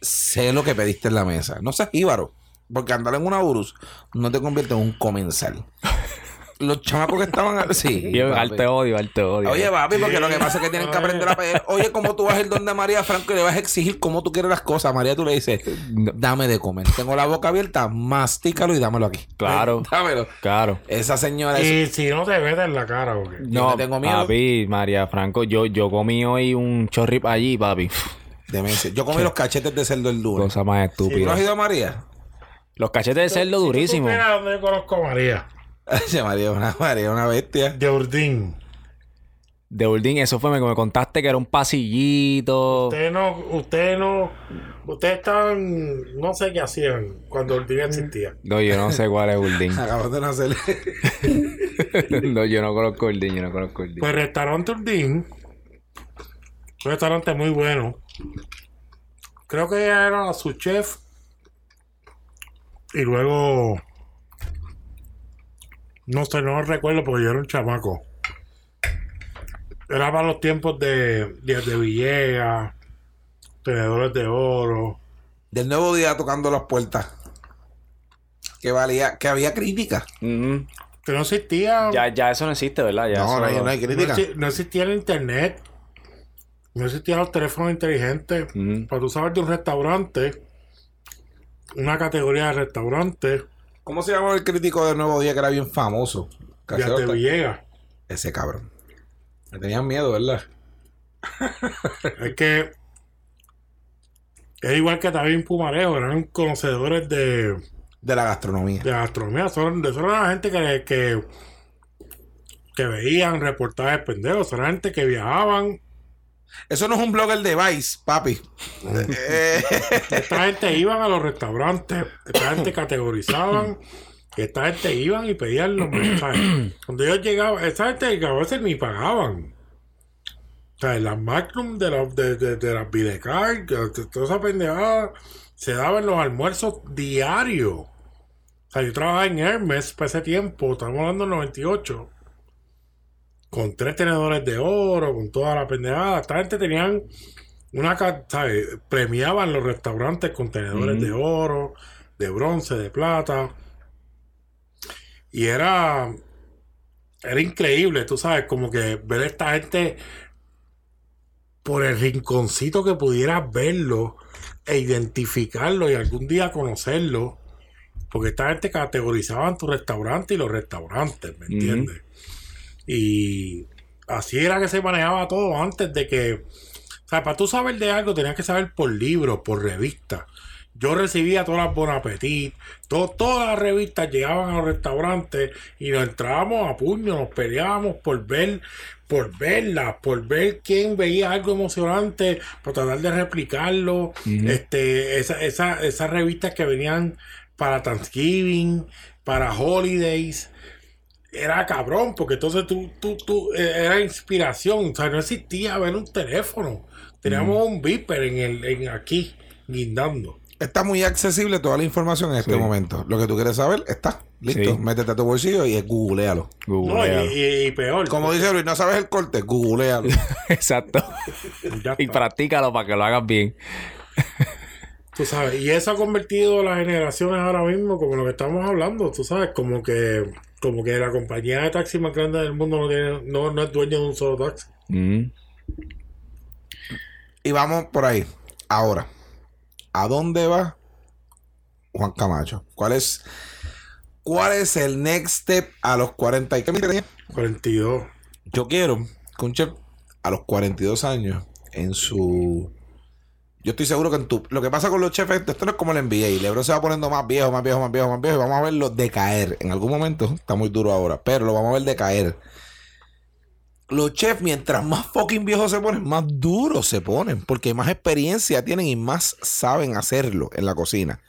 sé lo que pediste en la mesa. No seas íbaro, porque andar en una Urus no te convierte en un comensal. Los chamacos que estaban sí, Yo, arte odio, arte odio. Oye, papi, porque lo que pasa es que tienen que aprender a pedir. Oye, como tú vas el don de María Franco y le vas a exigir cómo tú quieres las cosas. María, tú le dices, dame de comer. Tengo la boca abierta, mastícalo y dámelo aquí. Claro. Dámelo. Claro. Esa señora es. Y si no te ves en la cara, ¿o qué? Yo le tengo miedo. papi, María Franco, yo, yo comí hoy un chorrip allí, papi. Demencia. Yo comí los cachetes de cerdo el lunes. Cosa más ¿Tú no has estúpida. ido a María? Los cachetes de cerdo durísimos. Mira dónde conozco a María. María, una María, una bestia. De Urdín. De Urdín, eso fue, me, me contaste que era un pasillito. Ustedes no, ustedes no, ustedes estaban, no sé qué hacían cuando Urdín existía. No, yo no sé cuál es Urdín. Acabas de nacer. no, yo no conozco Urdín, yo no conozco Urdín. Pues restaurante Urdín, un restaurante muy bueno. Creo que ella era su chef. Y luego, no sé, no recuerdo porque yo era un chamaco. Era para los tiempos de Díaz de Villegas, Tenedores de Oro. Del nuevo día tocando las puertas. Que valía, que había crítica. Que no existía. ya, ya eso no existe, ¿verdad? Ya No, no hay, no hay No, crítica. no existía el internet. No existían los teléfonos inteligentes. Para tú saber de un restaurante, una categoría de restaurante, ¿Cómo se llama el crítico del nuevo día que era bien famoso? De hasta- Villegas. Ese cabrón. Me tenían miedo, ¿verdad? Es que es igual que también Pumarejo, eran conocedores de, De la gastronomía. de gastronomía. Son, de son la gente que, que, que veían reportajes pendejos, son la gente que viajaban. Eso no es un blogger de Vice, papi. Esta gente iban a los restaurantes, esta gente categorizaban esta gente iban y pedían los mensajes. Cuando ellos llegaban, esta gente que a veces ni pagaban. O sea, las Magnum de, los de, de, las Videcar, toda esa pendejada, se daban los almuerzos diarios. O sea, yo trabajaba en Hermes para ese tiempo, estamos hablando del 98. Con tres tenedores de oro, con toda la pendejada. Esta gente tenían una ¿sabes? Premiaban los restaurantes con tenedores de oro, de bronce, de plata. Y era. Era increíble, tú sabes, como que ver a esta gente por el rinconcito que pudieras verlo e identificarlo y algún día conocerlo. Porque esta gente categorizaban tu restaurante y los restaurantes, ¿me entiendes? Y así era que se manejaba todo antes de que. O sea, para tú saber de algo tenías que saber por libros, por revistas. Yo recibía todas las Bon Appetit, to- todas las revistas llegaban a los restaurantes y nos entrábamos a puño, nos peleábamos por ver, por verlas, por ver quién veía algo emocionante, por tratar de replicarlo. Este, esa, esa- esas revistas que venían para Thanksgiving, para Holidays, era cabrón, porque entonces tú, tú, tú, eh, era inspiración, o sea, no existía ver un teléfono. Teníamos un beeper en el, en aquí, guindando. Está muy accesible toda la información en este Sí. momento. Lo que tú quieres saber está. Listo. Sí. Métete a tu bolsillo y googlealo. No, y, y- y peor. Como dice Luis, no sabes el corte, googlealo. Exacto. Y practícalo para que lo hagas bien. Tú sabes, y eso ha convertido a las generaciones ahora mismo como lo que estamos hablando, tú sabes, como que como que la compañía de taxi más grande del mundo no tiene no, no es dueño de un solo taxi. Mm. y vamos por ahí. Ahora, ¿a dónde va Juan Camacho? ¿Cuál es, cuál es el next step a los 40 y qué me tenía? 42. Yo quiero que un chef a los 42 años en su yo estoy seguro que en tu lo que pasa con los chefs esto no es como el NBA LeBron se va poniendo más viejo más viejo más viejo más viejo y vamos a verlo decaer. En algún momento está muy duro ahora pero lo vamos a ver decaer. Los chefs mientras más fucking viejos se ponen más duros se ponen porque más experiencia tienen y más saben hacerlo en la cocina.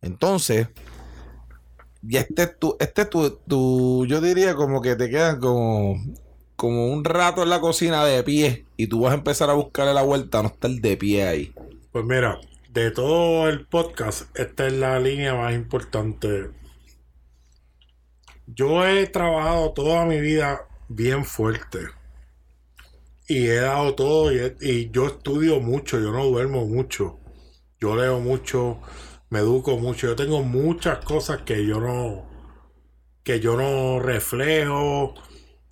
Entonces y este es tu, este es tu, yo diría como que te quedan como, como un rato en la cocina de pie y tú vas a empezar a buscarle la vuelta no estar de pie ahí. Pues mira, de todo el podcast, esta es la línea más importante. Yo he trabajado toda mi vida bien fuerte. Y he dado todo y, yo estudio mucho, yo no duermo mucho. Yo leo mucho, me educo mucho. Yo tengo muchas cosas que yo no que yo no reflejo,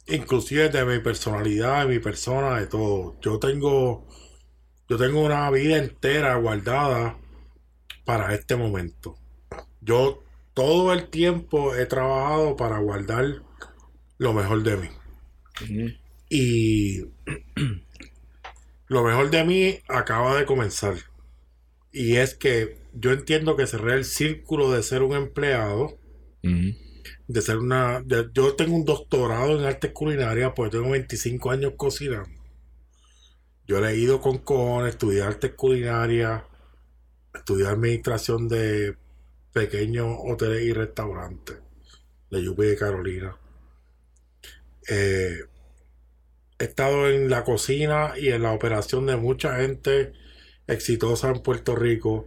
inclusive de mi personalidad, de mi persona, de todo. Yo tengo yo tengo una vida entera guardada para este momento. Yo todo el tiempo he trabajado para guardar lo mejor de mí. Y lo mejor de mí acaba de comenzar. Y es que yo entiendo que cerré el círculo de ser un empleado, de ser una... de- yo tengo un doctorado en artes culinarias, pues tengo 25 años cocinando. Yo he leído con cojones, estudié artes culinarias, estudié administración de pequeños hoteles y restaurantes de Yupi de Carolina. Eh, he estado en la cocina y en la operación de mucha gente exitosa en Puerto Rico.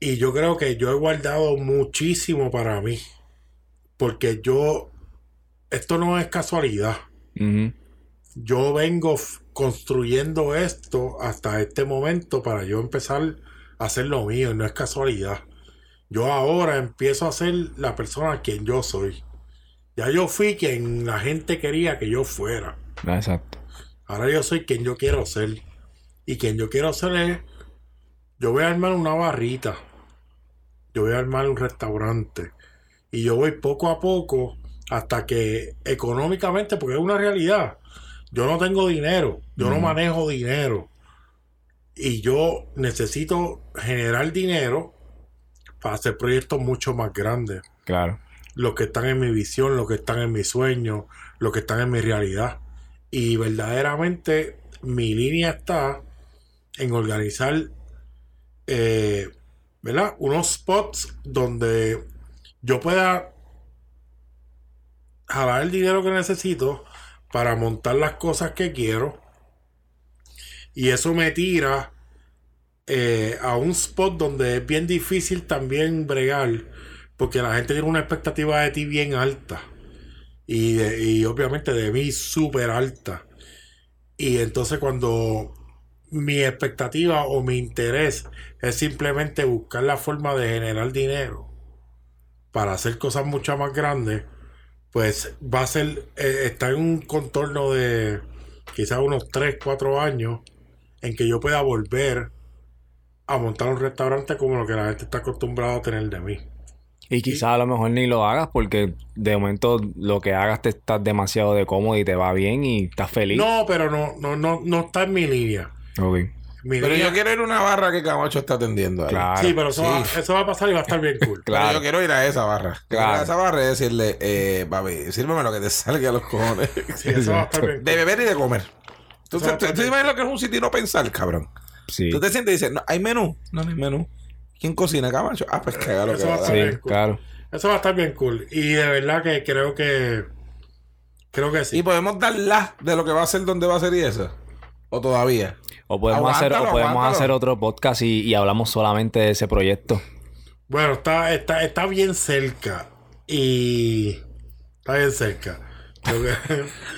Y yo creo que yo he guardado muchísimo para mí. Porque yo, esto no es casualidad. Yo vengo construyendo esto hasta este momento para yo empezar a hacer lo mío. No es casualidad. Yo ahora empiezo a ser la persona quien yo soy. Ya yo fui quien la gente quería que yo fuera. Ah, Exacto. Ahora yo soy quien yo quiero ser. Y quien yo quiero ser es. Yo voy a armar una barrita. Yo voy a armar un restaurante. Y yo voy poco a poco hasta que económicamente, porque es una realidad. Yo no tengo dinero. Yo no manejo dinero. Y yo necesito generar dinero para hacer proyectos mucho más grandes Claro. los que están en mi visión, los que están en mi sueño, los que están en mi realidad. Y verdaderamente mi línea está en organizar, eh, ¿verdad? Unos spots donde yo pueda jalar el dinero que necesito para montar las cosas que quiero. Y eso me tira eh, a un spot donde es bien difícil también bregar. Porque la gente tiene una expectativa de ti bien alta. Y, y obviamente de mí súper alta. Y entonces cuando mi expectativa o mi interés es simplemente buscar la forma de generar dinero para hacer cosas mucho más grandes, pues va a ser, eh, está en un contorno de quizás unos 3, 4 años en que yo pueda volver a montar un restaurante como lo que la gente está acostumbrada a tener de mí. Y quizás a lo mejor ni lo hagas porque de momento lo que hagas te estás demasiado de cómodo y te va bien y estás feliz. No, pero no, no, no, no está en mi línea. Ok. Mi Pero yo quiero ir a una barra que Camacho está atendiendo ahí. Claro. sí, pero eso, sí. Va, eso va a pasar y va a estar bien cool. Pero Claro. yo quiero ir a esa barra. Claro. a esa barra y decirle, eh, baby, sírveme lo que te salga a los cojones. Sí, eso va a estar bien cool. de beber y de comer. ¿Tú, Eso va a tú, estar tú imaginas lo que es un sitio y no pensar, cabrón? Sí. Tú te sientes y dices, no, ¿hay menú? No, no hay menú. ¿Quién cocina, Camacho? Ah, pues que haga lo que va a Sí, bien cool. claro. Eso va a estar bien cool. Y de verdad que creo que. Creo que sí. Y podemos dar la de lo que va a ser, dónde va a ser y eso. O todavía. O podemos hacer, o podemos aguántalo. hacer otro podcast y, y hablamos solamente de ese proyecto. Bueno, está, está, está bien cerca. Y. Está bien cerca.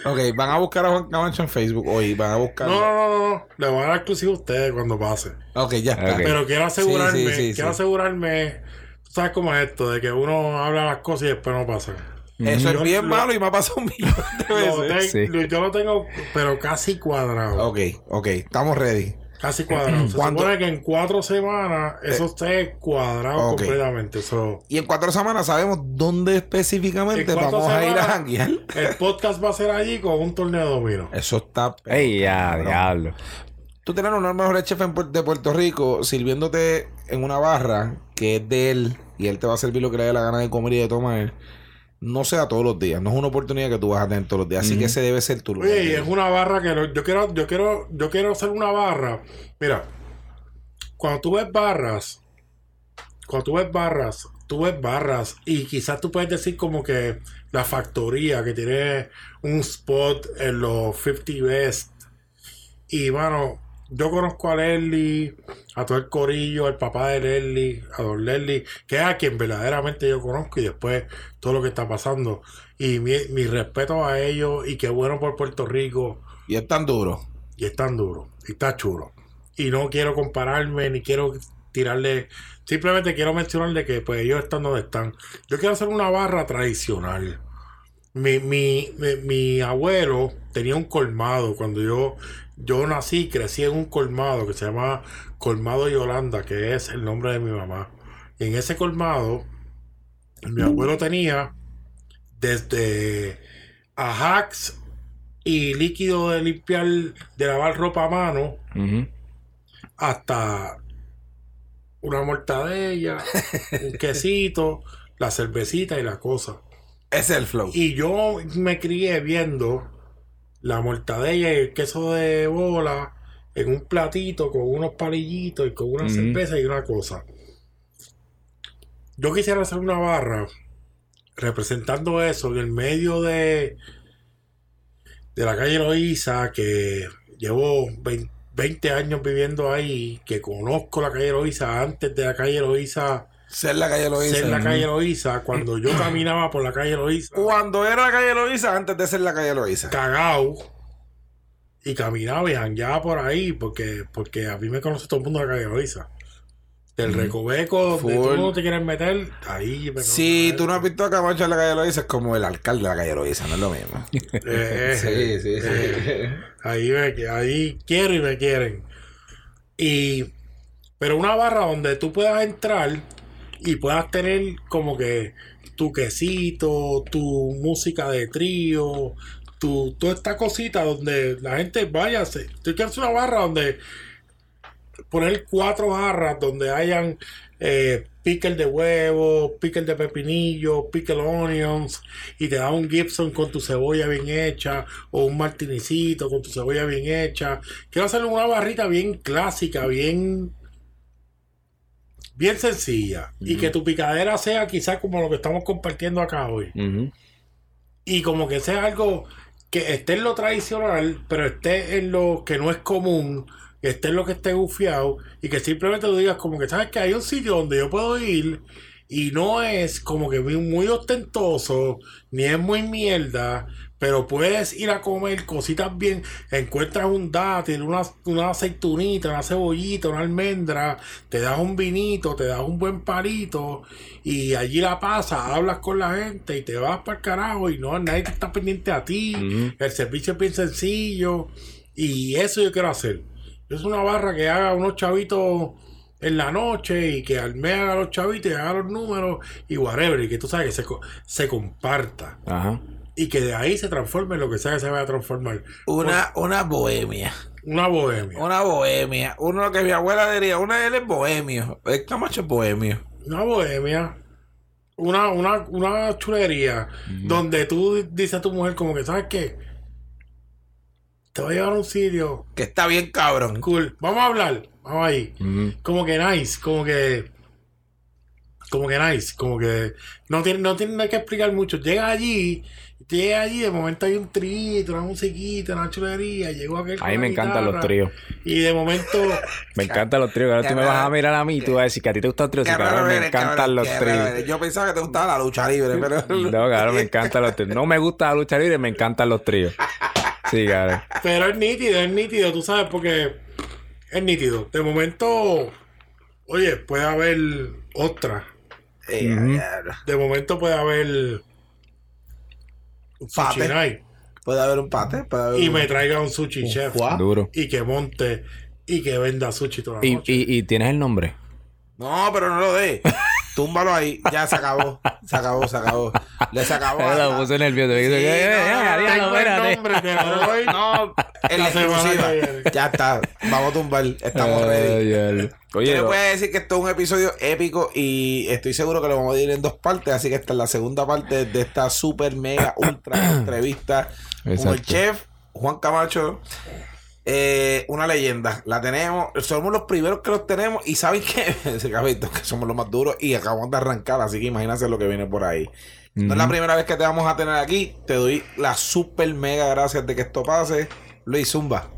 Ok, van a buscar a Juan Camacho en Facebook hoy. Van a buscar. no, no, no, no, no. Le voy a dar exclusivo a ustedes cuando pase. Ok, ya está. Pero quiero asegurarme. Sí, sí, sí, quiero sí. asegurarme. Tú sabes cómo es esto, de que uno habla las cosas y después no pasa. Eso Yo es bien lo- malo y me ha pasado un millón de Lo veces. Sí. lo- Yo lo tengo, pero casi cuadrado. Ok, ok, estamos ready. Casi cuadrado. Se ¿Cuánto? supone que en cuatro semanas eso esté cuadrado completamente. So, Y en cuatro semanas sabemos dónde específicamente ¿En cuántas vamos a ir a janguear. el podcast va a ser allí con un torneo de dominó. Eso está. ¡Ey, ya, diablo! Tú tienes uno de los mejores chefs de Puerto Rico sirviéndote en una barra que es de él y él te va a servir lo que le dé la gana de comer y de tomar. No sea todos los días, no es una oportunidad que tú vas a tener todos los días, así que ese debe ser tu lugar. Oye, y es una barra que lo- yo quiero, yo quiero, yo quiero hacer una barra. Mira, cuando tú ves barras, cuando tú ves barras, tú ves barras y quizás tú puedes decir como que la factoría que tiene un spot en los 50 Best. Y bueno, yo conozco a Leslie, a todo el corillo, al papá de Leslie, a don Leslie, que es a quien verdaderamente yo conozco y después todo lo que está pasando. Y mi, mi respeto a ellos y qué bueno por Puerto Rico. Y es tan duro. Y es tan duro. Y está chulo. Y no quiero compararme ni quiero tirarle. Simplemente quiero mencionarle que pues ellos están donde están. Yo quiero hacer una barra tradicional. Mi, mi, mi, mi abuelo tenía un colmado. Cuando yo, yo nací, crecí en un colmado que se llama Colmado Yolanda, que es el nombre de mi mamá. Y en ese colmado, mi abuelo tenía desde ajax y líquido de limpiar, de lavar ropa a mano, hasta una mortadella, un quesito, la cervecita y la cosa. Ese es el flow. Y yo me crié viendo la mortadella y el queso de bola en un platito con unos palillitos y con una cerveza y una cosa. Yo quisiera hacer una barra representando eso en el medio de, de la calle Loíza, que llevo 20, 20 años viviendo ahí, que conozco la calle Loíza antes de la calle Loíza Ser la calle Loíza. ser la calle Loíza, cuando yo caminaba por la calle Loíza, Cuando era la calle Loíza, antes de ser la calle Loíza. cagao, y caminaba y jangueaba por ahí, porque, porque a mí me conoce todo el mundo de la calle Loíza. Del recoveco, donde Full. tú no te quieres meter, ahí me Si tú no has visto a Camacho en la calle Loíza, es como el alcalde de la calle Loíza, no es lo mismo. Eh, Sí, sí, sí. eh, ahí, me- ahí quiero y me quieren. Y, pero una barra donde tú puedas entrar y puedas tener como que tu quesito, tu música de trío, tu, toda esta cosita donde la gente vaya. Tú quieres una barra donde poner cuatro jarras donde hayan eh, pickle de huevo, pickle de pepinillo, pickle onions, y te da un Gibson con tu cebolla bien hecha, o un martinicito con tu cebolla bien hecha. Quiero hacer una barrita bien clásica, bien bien sencilla. Y que tu picadera sea quizás como lo que estamos compartiendo acá hoy. Y como que sea algo que esté en lo tradicional, pero esté en lo que no es común, que esté en lo que esté gufiado y que simplemente tú digas como que sabes que hay un sitio donde yo puedo ir y no es como que muy, muy ostentoso, ni es muy mierda, pero puedes ir a comer cositas bien, encuentras un dátil, una, una aceitunita, una cebollita, una almendra, te das un vinito, te das un buen palito y allí la pasas, hablas con la gente y te vas para el carajo y no, nadie te está pendiente a ti, el servicio es bien sencillo y eso yo quiero hacer. Es una barra que haga unos chavitos en la noche y que Alme haga los chavitos y haga los números y whatever, y que tú sabes que se, se comparta Ajá. Y que de ahí se transforme en lo que sea que se vaya a transformar. Una, una bohemia. Una bohemia. Una bohemia. Uno que mi abuela diría, una de él es bohemio. El Camacho es bohemio. Una bohemia. Una, una, una chulería donde tú dices a tu mujer como que, ¿sabes qué? Te voy a llevar a un sitio Que está bien cabrón. cool. Vamos a hablar. Vamos ahí. Como que nice, como que como que nice, como que no tiene, no tiene nada que explicar mucho. Llega allí, llega allí, de momento hay un trito, una musiquita, una chulería, llegó aquel A mí me encantan los tríos. Y de momento, Me encantan los tríos. Ahora tú me vas a mirar a mí y tú vas a decir que a ti te gustan los tríos. Sí, cabrón, me encantan los tríos. Yo pensaba que te gustaba la lucha libre, pero. No, cabrón, me encantan los tríos. No me gusta la lucha libre, me encantan los tríos. Sí, cabrón. pero es nítido, es nítido, tú sabes, porque es nítido. De momento, oye, puede haber otra. Eh. De momento puede haber un sushi Pate. night Puede haber un pate, puede haber y un- me traiga un sushi chef. guau. Duro. y que monte y que venda sushi toda la ¿Y, noche. y, y tienes el nombre? No, pero no lo de. Túmbalo ahí. Ya se acabó. Se acabó, se acabó. Le se acabó. Puse nervioso. Sí, "Eh, eh, no, eh, tengo el espérate". nombre. No, en la exclusiva. Ya está. Vamos a tumbar. Estamos ready. diablo. Yo Oye, le lo- puedo decir que esto es un episodio épico y estoy seguro que lo vamos a dividir en dos partes, así que esta es la segunda parte de esta super mega ultra entrevista con el chef Juan Camacho. Eh, una leyenda, la tenemos, somos los primeros que los tenemos y saben que, que somos los más duros y acabamos de arrancar, así que imagínense lo que viene por ahí. No es la primera vez que te vamos a tener aquí, te doy la super mega gracias de que esto pase. Luis Zumba.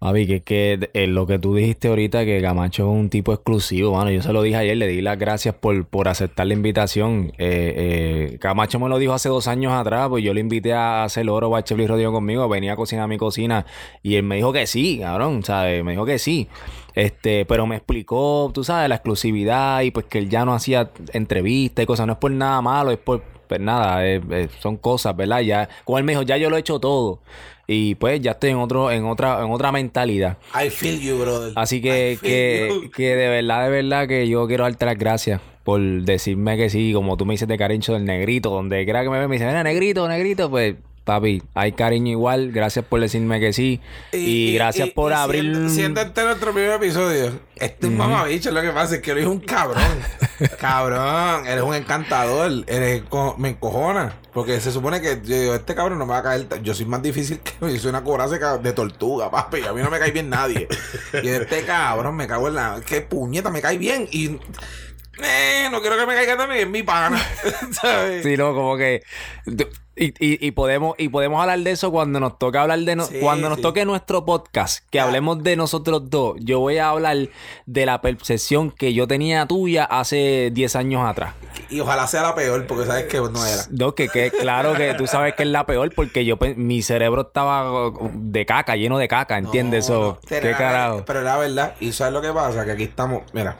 Papi, que, que eh, lo que tú dijiste ahorita, que Camacho es un tipo exclusivo, mano. Yo se lo dije ayer, le di las gracias por, por aceptar la invitación. Eh, eh, Camacho me lo dijo hace dos años atrás, pues yo le invité a hacer oro Chef Luis Rodrigo conmigo, venía a cocinar a mi cocina y él me dijo que sí, cabrón, ¿sabes? Me dijo que sí. Este, pero me explicó, tú sabes, la exclusividad y pues que él ya no hacía entrevistas y cosas. No es por nada malo, es por, pues nada, eh, eh, son cosas, ¿verdad? Ya, como él me dijo, ya yo lo he hecho todo. Y pues ya estoy en otro, en otra, en otra mentalidad. I feel you, brother. Así que, que, que de verdad, de verdad que yo quiero darte las gracias por decirme que sí, como tú me dices de cariño del negrito, donde quiera que me ve, me dicen, mira, negrito, negrito, pues papi, hay cariño igual, gracias por decirme que sí. Y, gracias y- por y abrir... Siendo este nuestro primer episodio, este es un mamabicho. Lo que pasa es que eres un cabrón. cabrón, eres un encantador. Eres me encojona. Porque se supone que yo digo, este cabrón no me va a caer. Yo soy más difícil que. Yo soy una coraza de tortuga, papi. A mí no me cae bien nadie. y este cabrón me cago en la. Qué puñeta, me cae bien. Y. Eh, no quiero que me caiga también, es mi pana. ¿Sabes? Sí, no, como que... Y, y, y podemos y podemos hablar de eso cuando nos toque hablar de no- Sí, cuando nos sí. toque nuestro podcast que hablemos de nosotros dos yo voy a hablar de la percepción que yo tenía tuya hace 10 años atrás Y ojalá sea la peor, porque sabes que no era. No, que, que claro que tú sabes que es la peor porque yo mi cerebro estaba de caca, lleno de caca, ¿entiendes? No, eso? no, ¿Qué carajo? Pero la verdad, y sabes lo que pasa, que aquí estamos, mira,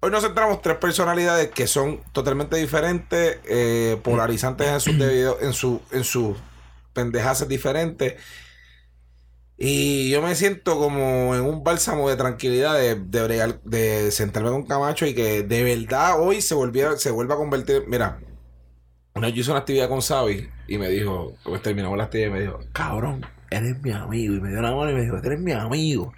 hoy nos centramos tres personalidades que son totalmente diferentes, eh, polarizantes en sus debido- en su, en sus pendejaces diferentes. Y yo me siento como en un bálsamo de tranquilidad de, de, sentarme con Camacho y que de verdad hoy se volviera, se vuelva a convertir. Mira, una yo hice una actividad con Xavi y me dijo, pues terminamos la actividad y me dijo, cabrón, eres mi amigo. Y me dio la mano y me dijo, eres mi amigo.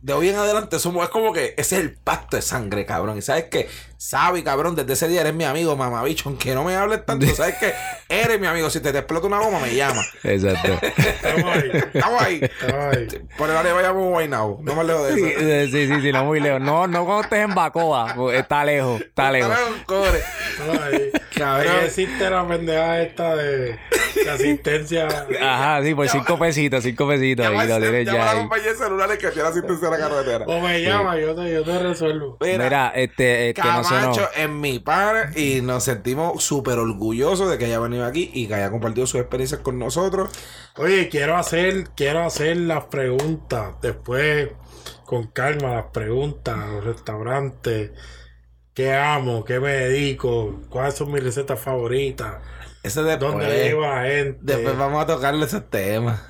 De hoy en adelante somos, es como que ese es el pacto de sangre, cabrón. Y sabes que, Sabi, cabrón, desde ese día eres mi amigo, mamabicho. Aunque no me hables tanto, sabes que eres mi amigo. Si te, te explota una goma, me llama. Exacto. Estamos ahí. Estamos ahí. Estamos ahí. Por el área vayamos Guaynabo. No me lejos de eso. sí, sí, sí, no muy lejos. No, no cuando estés en Bacoa. porque Está lejos, está lejos. Estamos ahí. Cabrón. Existe la pendeja esta de, de asistencia. Ajá, sí, por cinco pesitos, cinco pesitos. Llama, Ahí lo tienes ya la compañía de celulares que tiene asistencia a la carretera. O me llama, yo te, yo te resuelvo. Mira, Mira, este, este, sé, no. Camacho es mi pana y nos sentimos súper orgullosos de que haya venido aquí y que haya compartido sus experiencias con nosotros. Oye, quiero hacer, quiero hacer las preguntas después con calma, las preguntas a los restaurantes. ¿Qué amo? ¿Qué me dedico? ¿Cuáles son mis recetas favoritas? Ese después, ¿Dónde le llevo a la gente? después vamos a tocarle esos temas.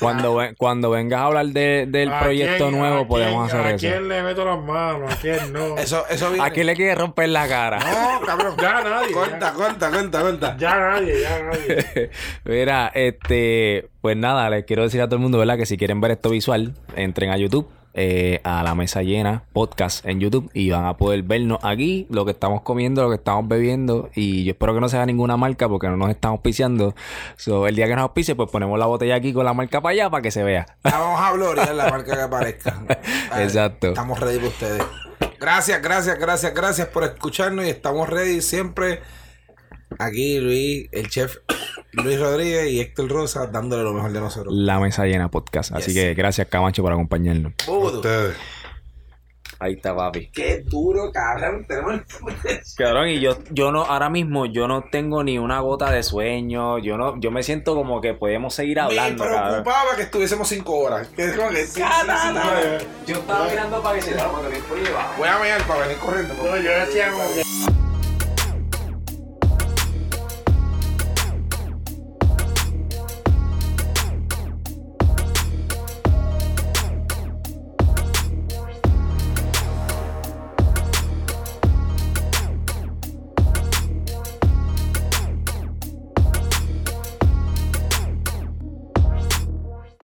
Cuando, ve- cuando vengas a hablar de- del ¿A proyecto quién- nuevo, a podemos quién- hacer ¿A eso. quién le meto las manos? ¿A quién no? Eso, eso viene. ¿A quién le quiere romper la cara? No, cabrón. Ya nadie. Corta, corta, corta, corta. Ya, ya nadie, ya nadie. Mira, este, pues nada, les quiero decir a todo el mundo, ¿verdad? Que si quieren ver esto visual, entren a YouTube, eh, a la mesa llena, podcast en YouTube, y van a poder vernos aquí, lo que estamos comiendo, lo que estamos bebiendo, y yo espero que no sea ninguna marca porque no nos estamos auspiciando. So, el día que nos auspicie, pues ponemos la botella aquí con la marca para allá para que se vea. Vamos a gloriar la marca que aparezca. Exacto. Estamos ready para ustedes. Gracias, gracias, gracias, gracias por escucharnos y estamos ready siempre. Aquí Luis, el chef Luis Rodríguez y Héctor Rosa dándole lo mejor de nosotros. La mesa llena podcast. Así Yes. que gracias, Camacho, por acompañarnos. Ustedes. Ahí está, papi. Qué duro, cabrón. Tenemos Cabrón, y yo, yo no, ahora mismo yo no tengo ni una gota de sueño. Yo no, yo me siento como que podemos seguir hablando, Me cabrón. preocupaba que estuviésemos cinco horas. Que es como que sí, sí, sí, sí. Yo estaba mirando para que se porque tiempo lleva. Voy a mirar para venir corriendo. No, yo decía como que.